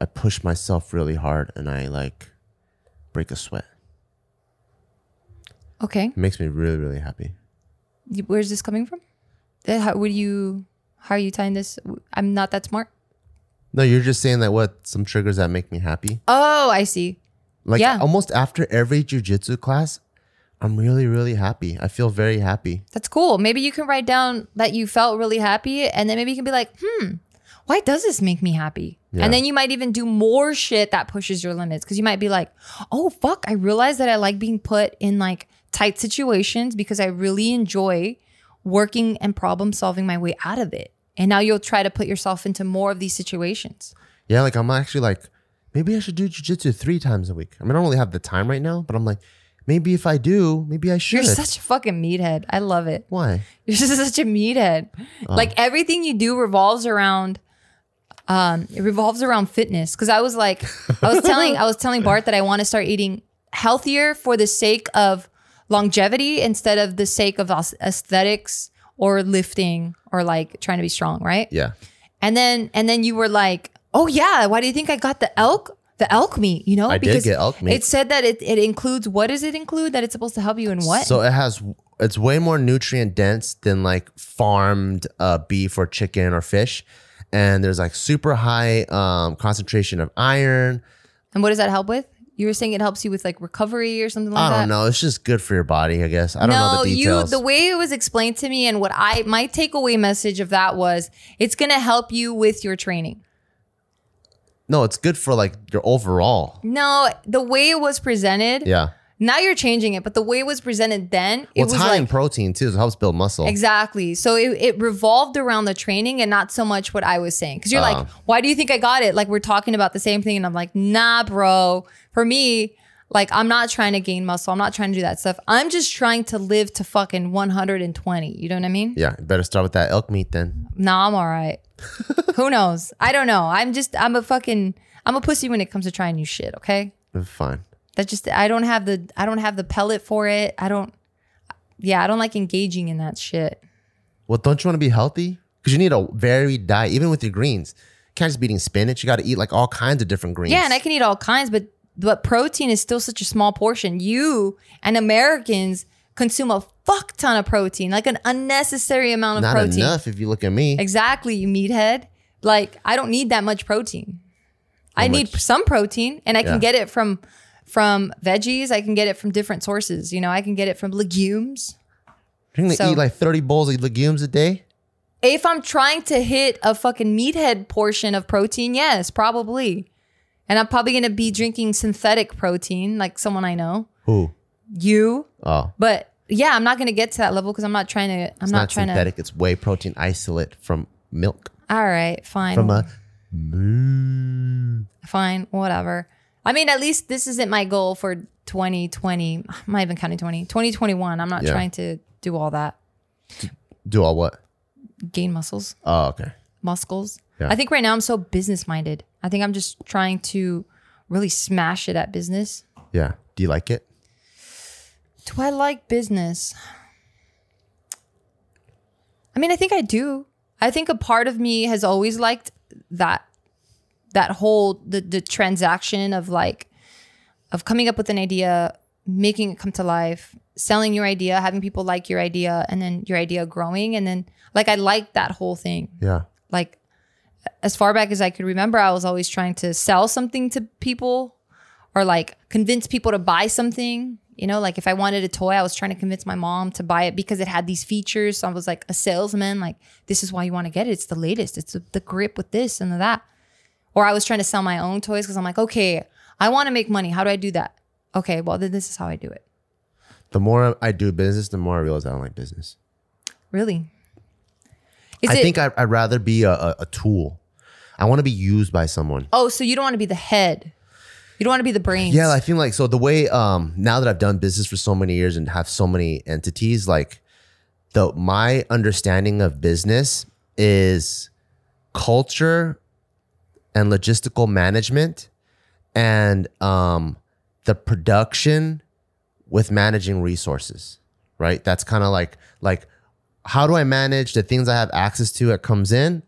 I push myself really hard and I like break a sweat. Okay. It makes me really, really happy. Where's this coming from? How would you how are you tying this? I'm not that smart. No, you're just saying that what some triggers that make me happy. Oh, I see. Like Yeah. almost after every jujitsu class, I'm really, really happy. I feel very happy. That's cool. Maybe you can write down that you felt really happy, and then maybe you can be like, hmm, why does this make me happy? Yeah. And then you might even do more shit that pushes your limits because you might be like, oh, fuck, I realize that I like being put in like tight situations because I really enjoy working and problem solving my way out of it. And now you'll try to put yourself into more of these situations. Yeah, like I'm actually like, maybe I should do jujitsu three times a week. I mean, I don't really have the time right now, but I'm like, maybe if I do, maybe I should. You're such a fucking meathead. I love it. Why? You're just such a meathead. Oh. Like everything you do revolves around um it revolves around fitness cuz I was like I was telling I was telling Bart that I want to start eating healthier for the sake of longevity instead of the sake of aesthetics or lifting or like trying to be strong, right? Yeah. And then and then you were like, "Oh yeah, why do you think I got the elk the elk meat, you know? I did get elk meat. It said that it, it includes what does it include? That it's supposed to help you in what? So it has it's way more nutrient dense than like farmed uh, beef or chicken or fish, and there's like super high um, concentration of iron. And what does that help with? You were saying it helps you with like recovery or something like that. I don't know. It's just good for your body, I guess. I don't know no, the you the way it was explained to me and what I my takeaway message of that was it's gonna help you with your training. no, it's good for like your overall. No, the way it was presented, Yeah. Now you're changing it, but the way it was presented then, it Well, it's was high like in protein too. So it helps build muscle. Exactly. So it, it revolved around the training and not so much what I was saying. Because you're Uh. like, why do you think I got it? Like we're talking about the same thing. And I'm like, nah, bro. For me, like I'm not trying to gain muscle. I'm not trying to do that stuff. I'm just trying to live to fucking 120. You know what I mean? Yeah, better start with that elk meat then. Nah, I'm all right. Who knows? I don't know. I'm just, I'm a fucking, I'm a pussy when it comes to trying new shit. Okay. Fine. That just, I don't have the, I don't have the pellet for it. I don't, yeah, I don't like engaging in that shit. Well, don't you want to be healthy? Because you need a varied diet, even with your greens. You can't just be eating spinach. You got to eat like all kinds of different greens. Yeah, and I can eat all kinds, but but protein is still such a small portion. You and Americans consume a fuck ton of protein, like an unnecessary amount of Not protein. enough if you look at me. Exactly, you meathead. Like I don't need that much protein. I need some protein, and I can get it from from veggies. I can get it from different sources. You know, I can get it from legumes. You're gonna So- eat like 30 bowls of legumes a day? If I'm trying to hit a fucking meathead portion of protein, yes, probably. And I'm probably gonna be drinking synthetic protein, like someone I know. Who? You. Oh, But yeah, I'm not gonna get to that level because I'm not trying to. I'm it's not, not, trying synthetic. It's whey protein isolate from milk. All right, fine, From a fine, whatever. I mean, at least this isn't my goal for 2020. I'm not even counting 20. 2021. I'm not Yeah. trying to do all that. Do all what? Gain muscles, Oh, okay. muscles. Yeah. I think right now I'm so business minded. I think I'm just trying to really smash it at business. Yeah. Do you like it? Do I like business? I mean, I think I do. I think a part of me has always liked that that whole the the transaction of like of coming up with an idea, making it come to life, selling your idea, having people like your idea, and then your idea growing, and then like I like that whole thing. Yeah. Like as far back as I could remember, I was always trying to sell something to people or like convince people to buy something. You know, like if I wanted a toy, I was trying to convince my mom to buy it because it had these features. So I was like a salesman, like, this is why you want to get it. It's the latest. It's the, the grip with this and that. Or I was trying to sell my own toys because I'm like, okay, I want to make money. How do I do that? Okay, well, then this is how I do it. The more I do business, the more I realize I don't like business. Really? Is I it, think I, I'd rather be a, a, a tool. I want to be used by someone. oh, so you don't want to be the head. You don't want to be the brains. Yeah, I feel like so the way um now that I've done business for so many years and have so many entities, like the my understanding of business is culture and logistical management and um the production with managing resources, right? That's kind of like like how do I manage the things I have access to that comes in?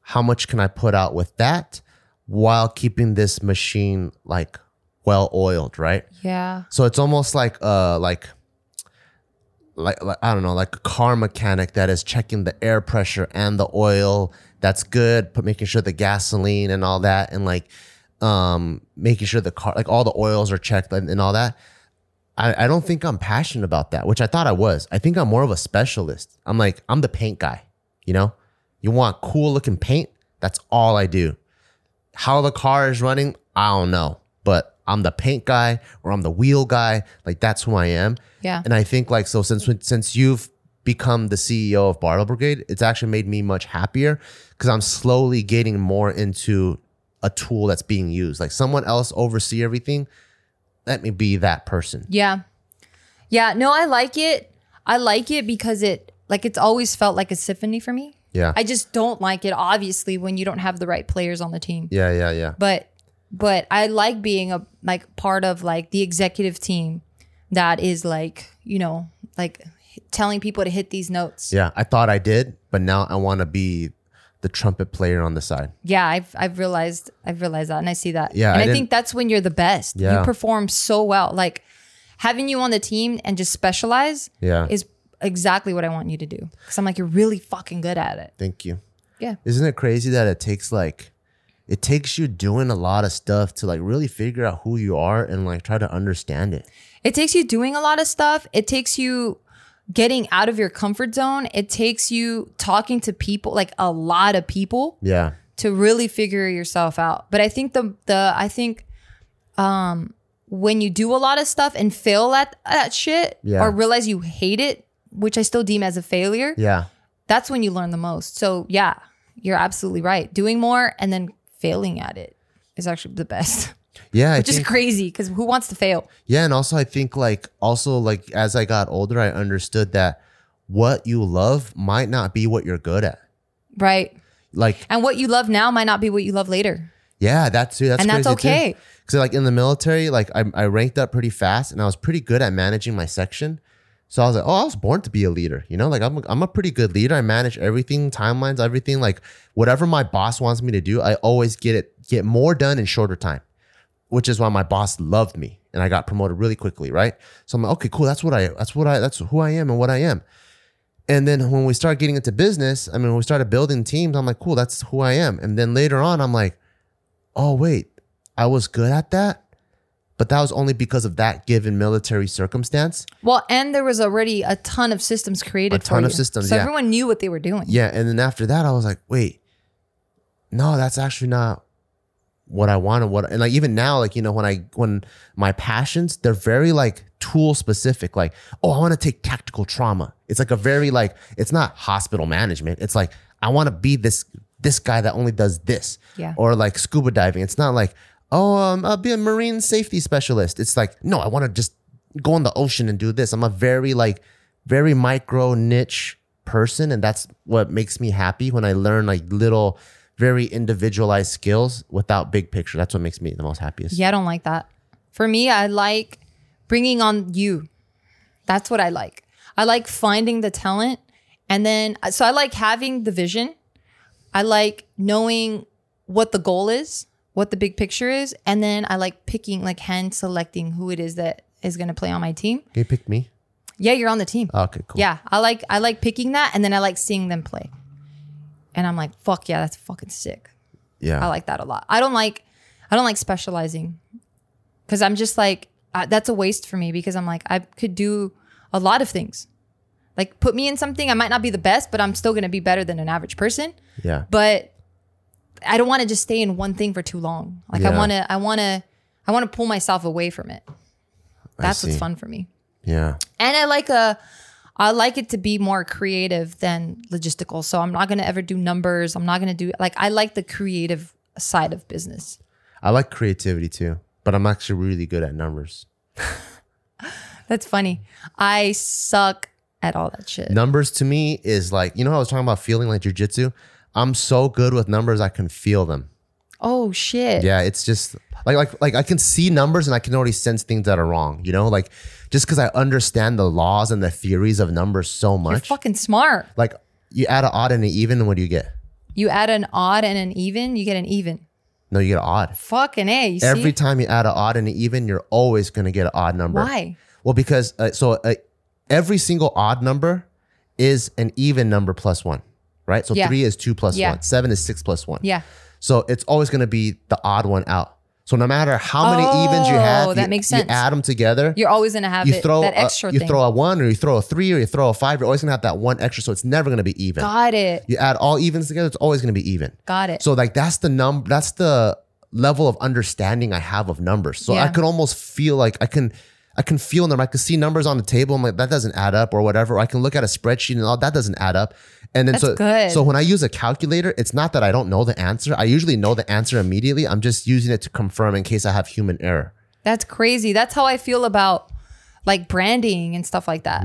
How much can I put out with that while keeping this machine like well oiled, right? yeah. So it's almost like uh like like, like I don't know, like a car mechanic that is checking the air pressure and the oil. That's good, but making sure the gasoline and all that, and like um making sure the car like all the oils are checked and, and all that. I, I don't think I'm passionate about that, which I thought I was. I think I'm more of a specialist. I'm like, I'm the paint guy, you know? You want cool looking paint? That's all I do. How the car is running, I don't know. But I'm the paint guy or I'm the wheel guy. Like that's who I am. Yeah. And I think like so since since you've become the CEO of Barbell Brigade, it's actually made me much happier because I'm slowly getting more into a tool that's being used. Like someone else oversee everything. Let me be that person. Yeah. Yeah. No, I like it. I like it because it like it's always felt like a symphony for me. Yeah. I just don't like it obviously when you don't have the right players on the team. yeah, yeah, yeah. But but I like being a like part of like the executive team that is like, you know, like telling people to hit these notes. Yeah. I thought I did, but now I want to be the trumpet player on the side. Yeah, I've I've realized I've realized that and I see that. Yeah, and I I, think that's when you're the best. Yeah. You perform so well. Like having you on the team and just specialize Yeah. is exactly what I want you to do. Cuz I'm like you're really fucking good at it. Thank you. Yeah. Isn't it crazy that it takes like it takes you doing a lot of stuff to like really figure out who you are and like try to understand it. It takes you doing a lot of stuff. It takes you getting out of your comfort zone. It takes you talking to people, like a lot of people. Yeah. to really figure yourself out. But I think the the I think um when you do a lot of stuff and fail at that shit Yeah. or realize you hate it, which I still deem as a failure, Yeah. that's when you learn the most. So yeah, you're absolutely right. Doing more and then failing at it is actually the best. Yeah. Which is crazy because who wants to fail? Yeah, and also I think like also like as I got older, I understood that what you love might not be what you're good at. Right. Like, And what you love now might not be what you love later. yeah, that's that's And that's okay. Because like in the military, like I, I ranked up pretty fast, and I was pretty good at managing my section. So I was like, oh, I was born to be a leader. You know, like I'm a, I'm a pretty good leader. I manage everything, timelines, everything. Like whatever my boss wants me to do, I always get it get more done in shorter time. Which is why my boss loved me and I got promoted really quickly, right? So I'm like, okay, cool. That's what I that's what I that's who I am and what I am. And then when we start getting into business, I mean, when we started building teams, I'm like, cool, that's who I am. And then later on, I'm like, oh wait, I was good at that, but that was only because of that given military circumstance. Well, and there was already a ton of systems created. A ton of you. systems, So yeah. everyone knew what they were doing. Yeah, and then after that, I was like, wait, no, that's actually not what I wanted. What and like even now, like you know, when I when my passions, they're very like tool specific. Like, oh, I want to take tactical trauma. It's like a very like it's not hospital management. It's like I want to be this this guy that only does this. Yeah. Or like scuba diving. It's not like oh, um, I'll be a marine safety specialist. It's like no, I want to just go in the ocean and do this. I'm a very like very micro niche person and that's what makes me happy when I learn like little very individualized skills without big picture. That's what makes me the most happiest. Yeah, I don't like that. For me, I like bringing on you. That's what I like. I like finding the talent. And then, so I like having the vision. I like knowing what the goal is, what the big picture is. And then I like picking, like hand selecting who it is that is going to play on my team. You pick me? Yeah, you're on the team. Okay, cool. Yeah, I like I like picking that, and then I like seeing them play. And I'm like, fuck yeah, that's fucking sick. Yeah. I like that a lot. I don't like I don't like specializing because I'm just like I, that's a waste for me because I'm like I could do a lot of things. Like put me in something, I might not be the best, but I'm still gonna be better than an average person. yeah. But I don't want to just stay in one thing for too long. Like I want to I want to I want to pull myself away from it. That's what's fun for me Yeah. and I like a I like it to be more creative than logistical. So I'm not gonna ever do numbers. I'm not gonna do like I like the creative side of business. I like creativity too, but I'm actually really good at numbers. That's funny. I suck at all that shit. Numbers to me is like, you know, how I was talking about feeling like jujitsu. I'm so good with numbers, I can feel them. Oh shit. Yeah, it's just like like like I can see numbers and I can already sense things that are wrong. You know, like just because I understand the laws and the theories of numbers so much. You're fucking smart. like you add an odd and an even, and what do you get? You add an odd and an even, you get an even. No, you get an odd. Fucking A. You Every see? time you add an odd and an even, you're always gonna get an odd number. Why? Well, because uh, so uh, every single odd number is an even number plus one, right? So Yeah. three is two plus Yeah. one, seven is six plus one. Yeah. So it's always going to be the odd one out. So no matter how many evens you have, Oh, that you, makes you sense. add them together. You're always gonna have you it, throw that a, extra you thing. throw a one or you throw a three or you throw a five. You're always going to have that one extra. So it's never going to be even. Got it. You add all evens together, it's always going to be even. Got it. So like that's the number. That's the level of understanding I have of numbers. So I Yeah. could almost feel like I can. I can feel them. I can see numbers on the table. I'm like, that doesn't add up, or whatever. Or I can look at a spreadsheet and all that doesn't add up. And then That's so, good. so when I use a calculator, it's not that I don't know the answer. I usually know the answer immediately. I'm just using it to confirm in case I have human error. That's crazy. That's how I feel about like branding and stuff like that.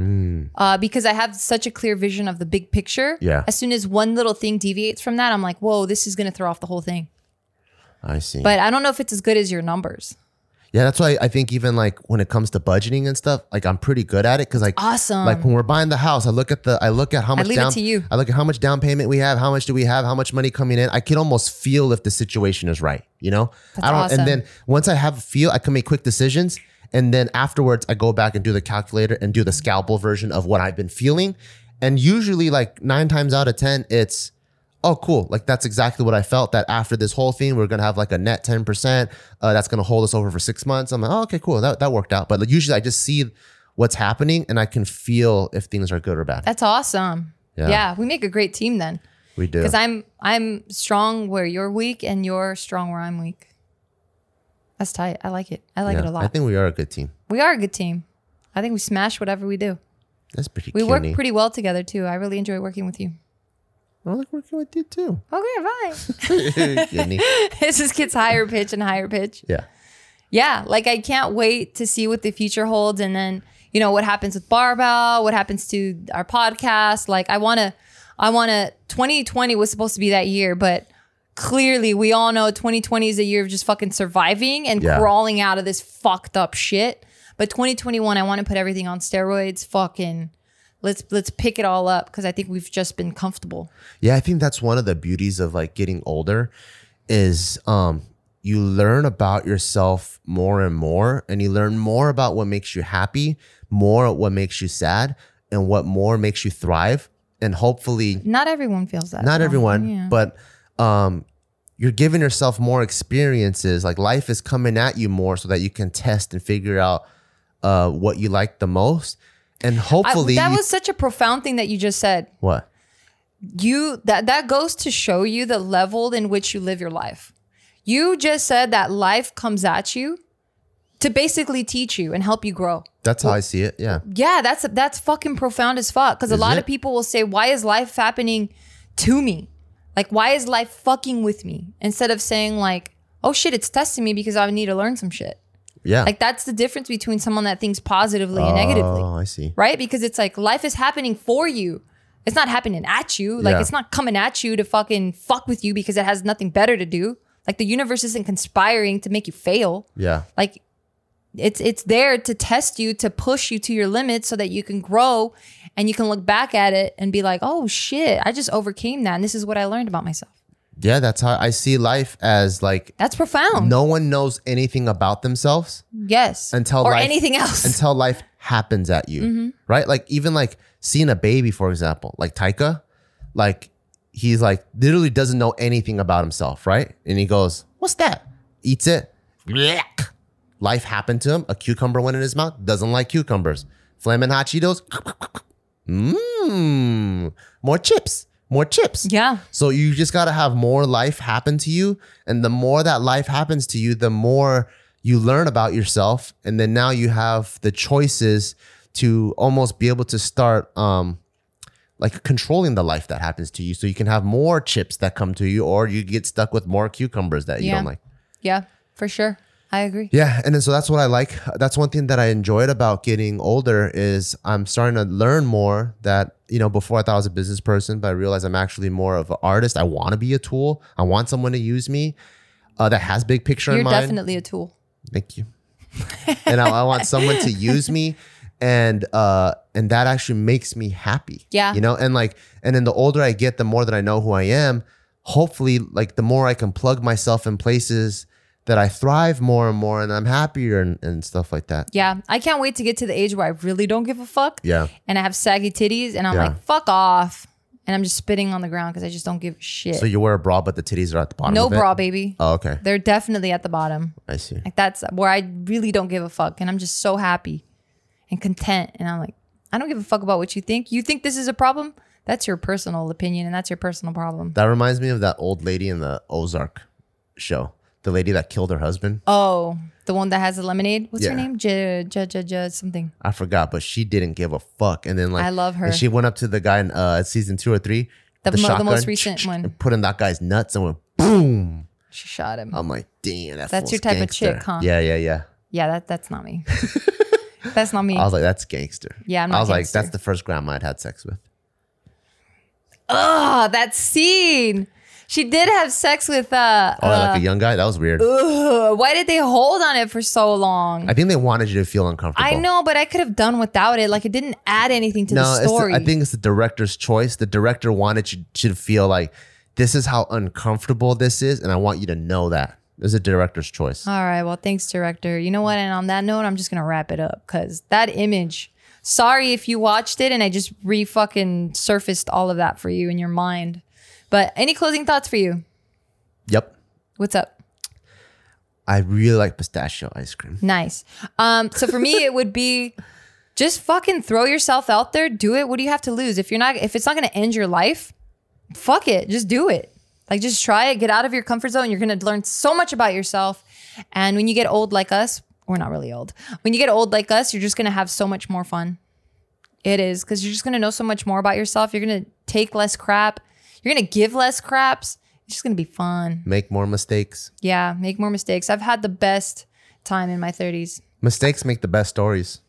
Uh, because I have such a clear vision of the big picture. Yeah. As soon as one little thing deviates from that, I'm like, whoa, this is going to throw off the whole thing. I see. But I don't know if it's as good as your numbers. Yeah, that's why I think even like when it comes to budgeting and stuff, like I'm pretty good at it because like Awesome. Like when we're buying the house, I look at the I look at how much I leave it down to you. I look at how much down payment we have, how much do we have, how much money coming in. I can almost feel if the situation is right, you know? That's I don't awesome. and then once I have a feel, I can make quick decisions. And then afterwards I go back and do the calculator and do the scalpel version of what I've been feeling. And usually like nine times out of ten, it's oh cool like that's exactly what i felt that after this whole thing we're gonna have like a net 10% uh, that's gonna hold us over for six months i'm like oh okay cool that, that worked out but like, usually i just see what's happening and i can feel if things are good or bad That's awesome. Yeah. Yeah. we make a great team then. we do Because I'm I'm strong where you're weak and you're strong where I'm weak. That's tight. I like it. I like Yeah, it a lot. I think we are a good team. we are a good team. I think we smash whatever we do. That's pretty. We work pretty well together too. I really enjoy working with you. I like working with you too. Okay, fine. It just gets higher pitch and higher pitch. yeah. Yeah, like I can't wait to see what the future holds and then, you know, what happens with Barbell, what happens to our podcast. Like I want to I want to 2020 was supposed to be that year, but clearly we all know 2020 is a year of just fucking surviving and Yeah. crawling out of this fucked up shit. But 2021 I want to put everything on steroids, fucking let's let's pick it all up cuz I think we've just been comfortable. Yeah, I think that's one of the beauties of like getting older is um you learn about yourself more and more and you learn more about what makes you happy, more what makes you sad and what more makes you thrive and hopefully Not everyone feels that. not though. everyone, Yeah. but um you're giving yourself more experiences. Like life is coming at you more so that you can test and figure out uh what you like the most. And I- hopefully that was such a profound thing that you just said. what? you that that goes to show you the level in which you live your life. You just said that life comes at you to basically teach you and help you grow. That's how I see it. Yeah. Yeah, that's that's fucking profound as fuck. Because a lot it? of people will say, "Why is life happening to me? Like, why is life fucking with me?" Instead of saying like, "Oh shit, it's testing me because I need to learn some shit." Yeah. Like that's the difference between someone that thinks positively and negatively Oh, I see. right? Because it's like life is happening for you. It's not happening at you. Like Yeah. it's not coming at you to fucking fuck with you because it has nothing better to do. Like the universe isn't conspiring to make you fail. Yeah. Like it's it's there to test you, to push you to your limits so that you can grow and you can look back at it and be like, "Oh shit, I just overcame that and this is what I learned about myself." Yeah, that's how I see life as like That's profound. no one knows anything about themselves yes. until or life, anything else. until life happens at you. Mm-hmm. Right? Like even like seeing a baby, for example, like Taika, like he's like literally doesn't know anything about himself, right? And he goes, What's that? Eats it. Blech. Life happened to him. A cucumber went in his mouth. Doesn't like cucumbers. Flamin' hot Cheetos. Mmm. More chips. More chips. yeah. So you just got to have more life happen to you. And the more that life happens to you, the more you learn about yourself. And then now you have the choices to almost be able to start um like controlling the life that happens to you. So you can have more chips that come to you, or you get stuck with more cucumbers that you Yeah. don't like. Yeah, for sure. I agree. Yeah, and then so that's what I like. That's one thing that I enjoyed about getting older is I'm starting to learn more that you know before I thought I was a business person, but I realized I'm actually more of an artist. I want to be a tool. I want someone to use me uh, that has big picture You're in mind. definitely a tool. Thank you. and I, I want someone to use me, and uh, and that actually makes me happy. Yeah. you know, and like, and then the older I get, the more that I know who I am. Hopefully, like the more I can plug myself in places that I thrive more and more, and I'm happier and, and stuff like that. Yeah, I can't wait to get to the age where I really don't give a fuck. Yeah. And I have saggy titties and I'm Yeah. like, fuck off. And I'm just spitting on the ground because I just don't give a shit. So you wear a bra, but the titties are at the bottom. no of it? bra, baby. Oh, okay. They're definitely at the bottom. I see. Like that's where I really don't give a fuck. And I'm just so happy and content. And I'm like, I don't give a fuck about what you think. You think this is a problem? That's your personal opinion and that's your personal problem. That reminds me of that old lady in the Ozark show. The lady that killed her husband. Oh, the one that has the lemonade. What's her name? J J J J something. I forgot, but she didn't give a fuck. And then like I love her. And she went up to the guy in uh, season two or three. The with mo- the most recent one. and Put in that guy's nuts and went boom. She shot him. I'm like, damn, that That's fool's your type of gangster. chick, huh? Yeah, yeah, yeah. yeah, that that's not me. that's not me. I was like, that's gangster. Yeah, I'm I not was like, gangster. that's the first grandma I'd had sex with. Oh, that scene. She did have sex with uh, Oh, like a young guy. That was weird. ugh, why did they hold on it for so long? I think they wanted you to feel uncomfortable. I know, but I could have done without it. Like it didn't add anything to the it's the- story. I think it's the director's choice. The director wanted you, you to feel like this is how uncomfortable this is, and I want you to know that. It was a director's choice. All right, well, thanks, director. You know what? And on that note, I'm just gonna wrap it up because that image. Sorry if you watched it and I just re fucking surfaced all of that for you in your mind. But any closing thoughts for you? Yep. What's up? I really like pistachio ice cream. Nice. Um, so for me, it would be just fucking throw yourself out there, do it. What do you have to lose? If you're not, if it's not gonna end your life, fuck it, just do it. Like just try it, get out of your comfort zone. You're gonna learn so much about yourself, And when you get old like us, we're not really old. When you get old like us, you're just gonna have so much more fun. It is because you're just gonna know so much more about yourself. You're gonna take less crap. You're gonna give less craps. It's just gonna be fun. Make more mistakes. Yeah, make more mistakes. I've had the best time in my 30s. Mistakes make the best stories.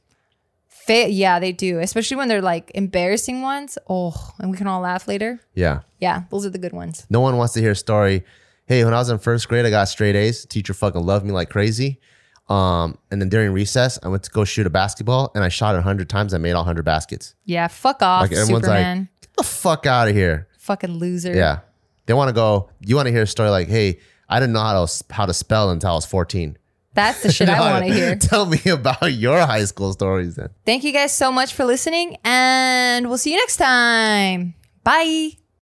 Fa- yeah, they do, especially when they're like embarrassing ones. Oh, and we can all laugh later. Yeah. Yeah, those are the good ones. No one wants to hear a story. Hey, when I was in first grade, I got straight A's. Teacher fucking loved me like crazy. Um, and then during recess, I went to go shoot a basketball and I shot it hundred times. I made all hundred baskets. Yeah, fuck off, Like everyone's Superman. like, get the fuck out of here. Fucking loser. Yeah. They want to go. You want to hear a story like, hey, I didn't know how to how to spell until I was fourteen. That's the shit I want to hear. Tell me about your high school stories then. Thank you guys so much for listening, and we'll see you next time. Bye.